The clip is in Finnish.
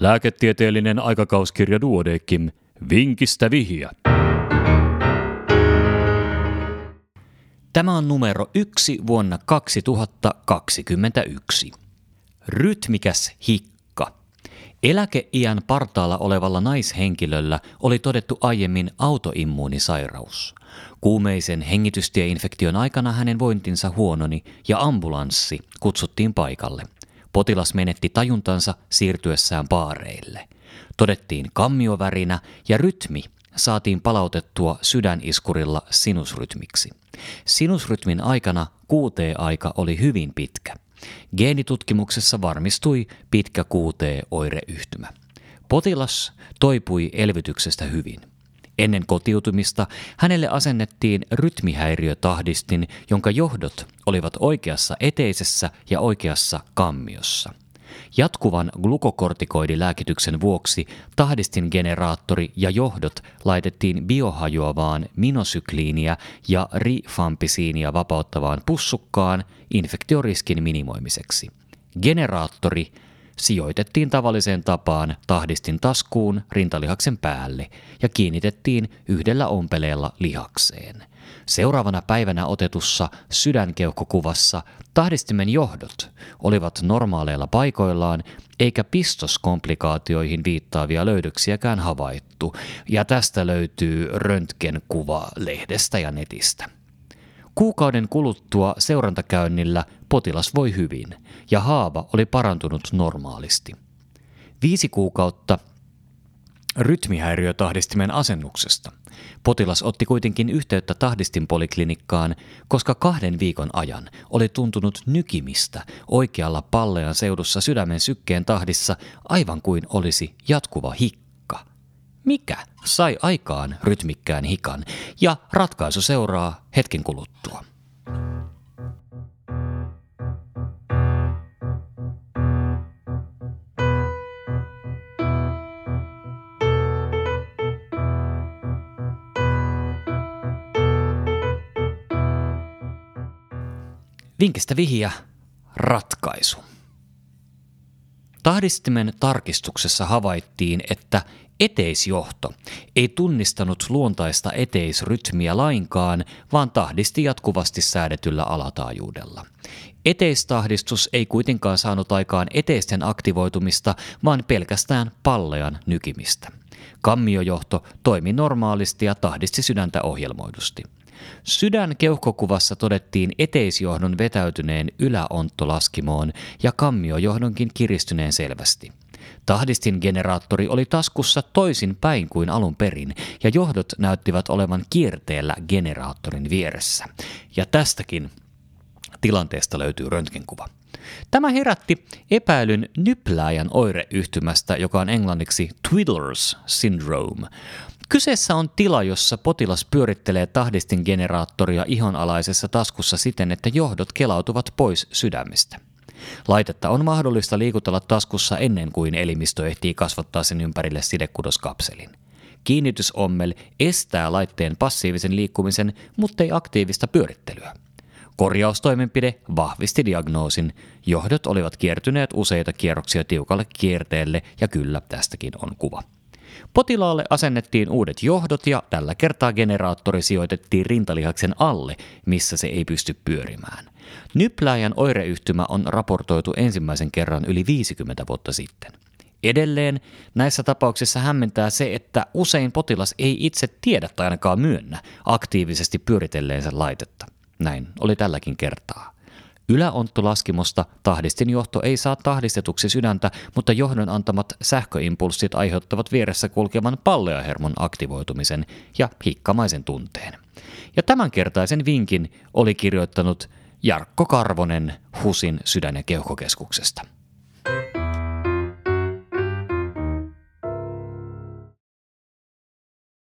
Lääketieteellinen aikakauskirja Duodekim. Vinkistä vihiä. Tämä on numero yksi vuonna 2021. Rytmikäs hikka. Eläkeiän partaalla olevalla naishenkilöllä oli todettu aiemmin autoimmuunisairaus. Kuumeisen hengitystieinfektion aikana hänen vointinsa huononi ja ambulanssi kutsuttiin paikalle. Potilas menetti tajuntansa siirtyessään paareille. Todettiin kammiovärinä ja rytmi saatiin palautettua sydäniskurilla sinusrytmiksi. Sinusrytmin aikana QT-aika oli hyvin pitkä. Geenitutkimuksessa varmistui pitkä QT-oireyhtymä. Potilas toipui elvytyksestä hyvin. Ennen kotiutumista hänelle asennettiin rytmihäiriötahdistin, jonka johdot olivat oikeassa eteisessä ja oikeassa kammiossa. Jatkuvan glukokortikoidilääkityksen vuoksi tahdistin generaattori ja johdot laitettiin biohajoavaan minosykliiniä ja rifampisiinia vapauttavaan pussukkaan infektioriskin minimoimiseksi. Generaattori sijoitettiin tavalliseen tapaan tahdistin taskuun rintalihaksen päälle ja kiinnitettiin yhdellä ompeleella lihakseen. Seuraavana päivänä otetussa sydänkeuhkokuvassa tahdistimen johdot olivat normaaleilla paikoillaan eikä pistoskomplikaatioihin viittaavia löydöksiäkään havaittu, ja tästä löytyy röntgenkuva lehdestä ja netistä. Kuukauden kuluttua seurantakäynnillä potilas voi hyvin ja haava oli parantunut normaalisti. Viisi kuukautta rytmihäiriötahdistimen asennuksesta. Potilas otti kuitenkin yhteyttä tahdistinpoliklinikkaan, koska kahden viikon ajan oli tuntunut nykimistä oikealla pallean seudussa sydämen sykkeen tahdissa aivan kuin olisi jatkuva hikka. Mikä sai aikaan rytmikkään hikan ja ratkaisu seuraa hetken kuluttua. Vinkistä vihiä ratkaisu. Tahdistimen tarkistuksessa havaittiin, että eteisjohto ei tunnistanut luontaista eteisrytmiä lainkaan, vaan tahdisti jatkuvasti säädetyllä alataajuudella. Eteistahdistus ei kuitenkaan saanut aikaan eteisten aktivoitumista, vaan pelkästään pallean nykimistä. Kammiojohto toimi normaalisti ja tahdisti sydäntä ohjelmoidusti. Sydän keuhkokuvassa todettiin eteisjohdon vetäytyneen yläonttolaskimoon ja kammiojohdonkin kiristyneen selvästi. Tahdistin generaattori oli taskussa toisin päin kuin alun perin, ja johdot näyttivät olevan kierteellä generaattorin vieressä. Ja tästäkin tilanteesta löytyy röntgenkuva. Tämä herätti epäilyn nyplääjän oireyhtymästä, joka on englanniksi Twiddlers syndrome. Kyseessä on tila, jossa potilas pyörittelee tahdistin generaattoria ihonalaisessa taskussa siten, että johdot kelautuvat pois sydämestä. Laitetta on mahdollista liikutella taskussa ennen kuin elimistö ehtii kasvattaa sen ympärille sidekudoskapselin. Kiinnitysommel estää laitteen passiivisen liikkumisen, mutta ei aktiivista pyörittelyä. Korjaustoimenpide vahvisti diagnoosin. Johdot olivat kiertyneet useita kierroksia tiukalle kierteelle ja kyllä tästäkin on kuva. Potilaalle asennettiin uudet johdot ja tällä kertaa generaattori sijoitettiin rintalihaksen alle, missä se ei pysty pyörimään. Nypläjän oireyhtymä on raportoitu ensimmäisen kerran yli 50 vuotta sitten. Edelleen näissä tapauksissa hämmentää se, että usein potilas ei itse tiedä tai ainakaan myönnä aktiivisesti pyöritelleensä laitetta. Näin oli tälläkin kertaa. Yläonttolaskimosta tahdistinjohto ei saa tahdistetuksi sydäntä, mutta johdon antamat sähköimpulssit aiheuttavat vieressä kulkevan palleahermon aktivoitumisen ja hikkamaisen tunteen. Ja tämänkertaisen vinkin oli kirjoittanut Jarkko Karvonen HUSin sydän- ja keuhkokeskuksesta.